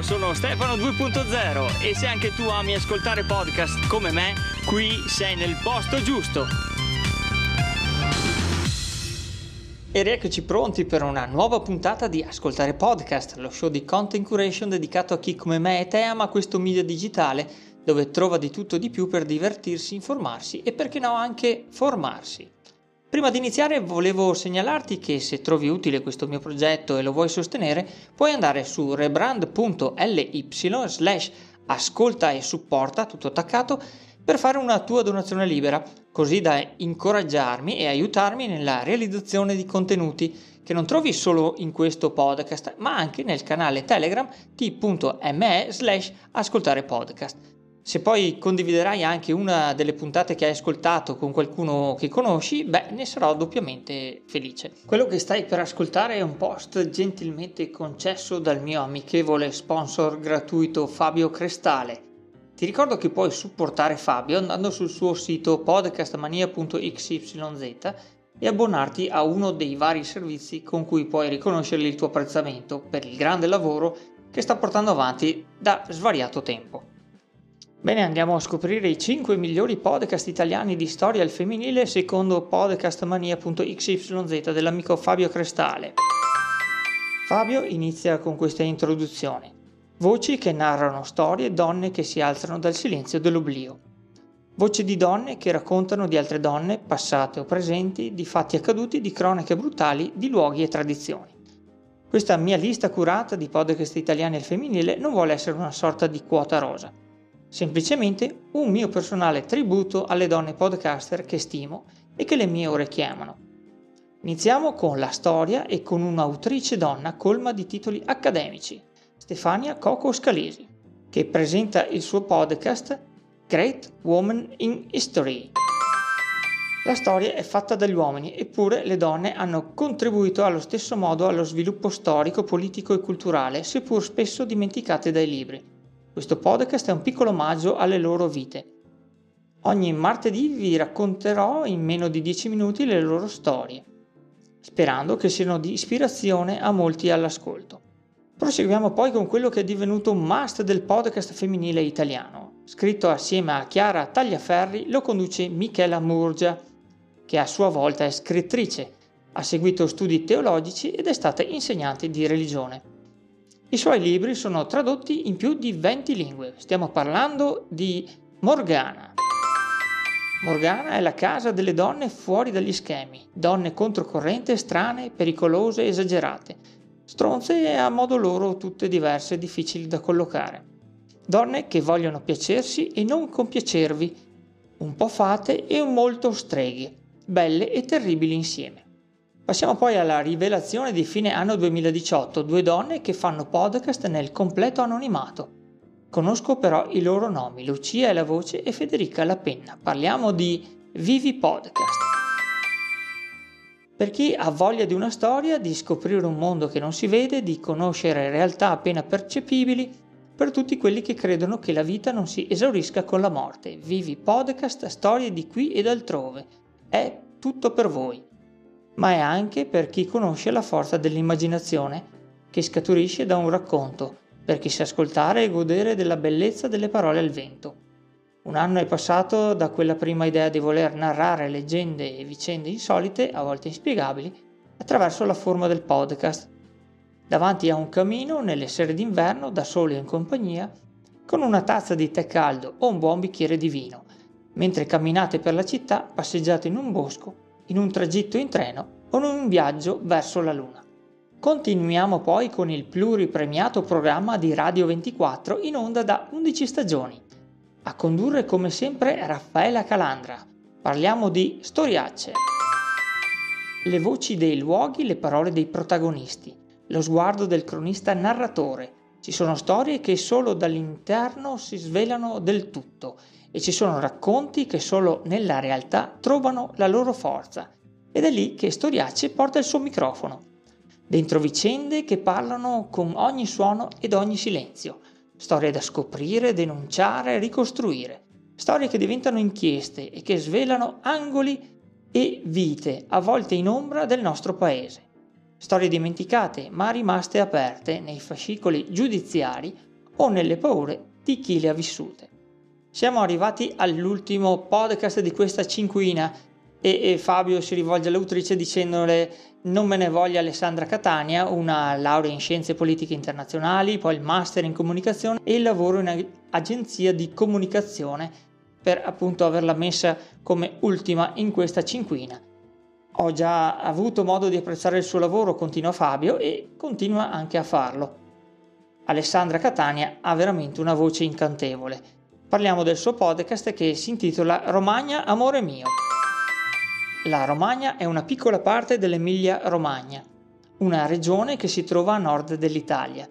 Ciao, sono Stefano 2.0 e se anche tu ami ascoltare podcast come me, qui sei nel posto giusto. E rieccoci pronti per una nuova puntata di Ascoltare Podcast, lo show di content curation dedicato a chi come me e te ama questo media digitale dove trova di tutto e di più per divertirsi, informarsi e perché no anche formarsi. Prima di iniziare volevo segnalarti che se trovi utile questo mio progetto e lo vuoi sostenere, puoi andare su rebrand.ly slash ascolta e supporta, tutto attaccato, per fare una tua donazione libera, così da incoraggiarmi e aiutarmi nella realizzazione di contenuti che non trovi solo in questo podcast, ma anche nel canale Telegram t.me slash ascoltare podcast. Se poi condividerai anche una delle puntate che hai ascoltato con qualcuno che conosci, beh, ne sarò doppiamente felice. Quello che stai per ascoltare è un post gentilmente concesso dal mio amichevole sponsor gratuito Fabio Crestale. Ti ricordo che puoi supportare Fabio andando sul suo sito podcastmania.xyz e abbonarti a uno dei vari servizi con cui puoi riconoscergli il tuo apprezzamento per il grande lavoro che sta portando avanti da svariato tempo. Bene, andiamo a scoprire i 5 migliori podcast italiani di storia al femminile secondo podcastmania.xyz dell'amico Fabio Crestale. Fabio inizia con questa introduzione. Voci che narrano storie, donne che si alzano dal silenzio dell'oblio. Voci di donne che raccontano di altre donne, passate o presenti, di fatti accaduti, di cronache brutali, di luoghi e tradizioni. Questa mia lista curata di podcast italiani al femminile non vuole essere una sorta di quota rosa semplicemente un mio personale tributo alle donne podcaster che stimo e che le mie ore chiamano. Iniziamo con la storia e con un'autrice donna colma di titoli accademici, Stefania Coco Scalisi, che presenta il suo podcast Great Woman in History. La storia è fatta dagli uomini, eppure le donne hanno contribuito allo stesso modo allo sviluppo storico, politico e culturale, seppur spesso dimenticate dai libri. Questo podcast è un piccolo omaggio alle loro vite. Ogni martedì vi racconterò in meno di 10 minuti le loro storie, sperando che siano di ispirazione a molti all'ascolto. Proseguiamo poi con quello che è divenuto un must del podcast femminile italiano. Scritto assieme a Chiara Tagliaferri, lo conduce Michela Murgia, che a sua volta è scrittrice, ha seguito studi teologici ed è stata insegnante di religione. I suoi libri sono tradotti in più di 20 lingue. Stiamo parlando di Morgana. Morgana è la casa delle donne fuori dagli schemi, donne controcorrente, strane, pericolose, esagerate, stronze e a modo loro tutte diverse e difficili da collocare. Donne che vogliono piacersi e non compiacervi, un po' fate e molto streghe, belle e terribili insieme. Passiamo poi alla rivelazione di fine anno 2018, due donne che fanno podcast nel completo anonimato. Conosco però i loro nomi, Lucia è la voce e Federica la penna. Parliamo di Vivi Podcast. Per chi ha voglia di una storia, di scoprire un mondo che non si vede, di conoscere realtà appena percepibili, per tutti quelli che credono che la vita non si esaurisca con la morte. Vivi Podcast, storie di qui ed altrove. È tutto per voi ma è anche per chi conosce la forza dell'immaginazione, che scaturisce da un racconto, per chi sa ascoltare e godere della bellezza delle parole al vento. Un anno è passato da quella prima idea di voler narrare leggende e vicende insolite, a volte inspiegabili, attraverso la forma del podcast. Davanti a un camino, nelle sere d'inverno, da soli o in compagnia, con una tazza di tè caldo o un buon bicchiere di vino, mentre camminate per la città, passeggiate in un bosco in un tragitto in treno o in un viaggio verso la Luna. Continuiamo poi con il pluripremiato programma di Radio 24 in onda da 11 stagioni. A condurre come sempre Raffaella Calandra. Parliamo di storiacce. Le voci dei luoghi, le parole dei protagonisti, lo sguardo del cronista narratore. Ci sono storie che solo dall'interno si svelano del tutto e ci sono racconti che solo nella realtà trovano la loro forza ed è lì che Storiace porta il suo microfono. Dentro vicende che parlano con ogni suono ed ogni silenzio, storie da scoprire, denunciare, ricostruire, storie che diventano inchieste e che svelano angoli e vite, a volte in ombra, del nostro paese. Storie dimenticate ma rimaste aperte nei fascicoli giudiziari o nelle paure di chi le ha vissute. Siamo arrivati all'ultimo podcast di questa cinquina e, e Fabio si rivolge all'autrice dicendole non me ne voglia Alessandra Catania, una laurea in scienze politiche internazionali, poi il master in comunicazione e il lavoro in agenzia di comunicazione per appunto averla messa come ultima in questa cinquina. Ho già avuto modo di apprezzare il suo lavoro, continua Fabio, e continua anche a farlo. Alessandra Catania ha veramente una voce incantevole. Parliamo del suo podcast che si intitola Romagna Amore mio. La Romagna è una piccola parte dell'Emilia Romagna, una regione che si trova a nord dell'Italia.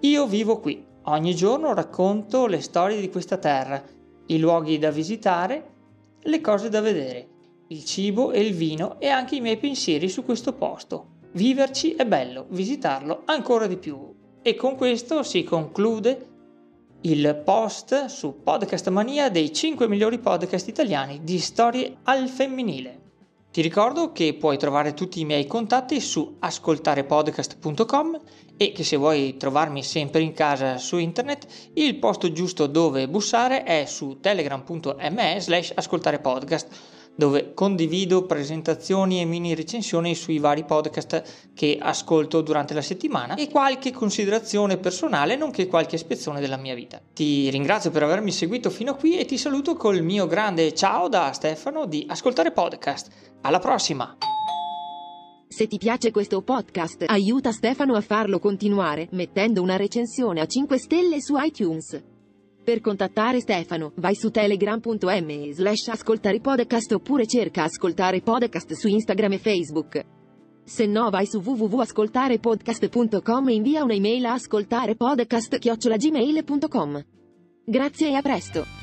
Io vivo qui, ogni giorno racconto le storie di questa terra, i luoghi da visitare, le cose da vedere, il cibo e il vino e anche i miei pensieri su questo posto. Viverci è bello, visitarlo ancora di più. E con questo si conclude il post su Podcast Mania dei 5 migliori podcast italiani di storie al femminile. Ti ricordo che puoi trovare tutti i miei contatti su ascoltarepodcast.com e che se vuoi trovarmi sempre in casa su internet, il posto giusto dove bussare è su telegram.me slash ascoltarepodcast dove condivido presentazioni e mini recensioni sui vari podcast che ascolto durante la settimana e qualche considerazione personale nonché qualche ispezione della mia vita. Ti ringrazio per avermi seguito fino a qui e ti saluto col mio grande ciao da Stefano di Ascoltare Podcast. Alla prossima! Se ti piace questo podcast, aiuta Stefano a farlo continuare mettendo una recensione a 5 stelle su iTunes. Per contattare Stefano, vai su telegram.me slash ascoltare podcast oppure cerca ascoltare podcast su Instagram e Facebook. Se no vai su www.ascoltarepodcast.com e invia un'email a ascoltarepodcast.gmail.com. Grazie e a presto!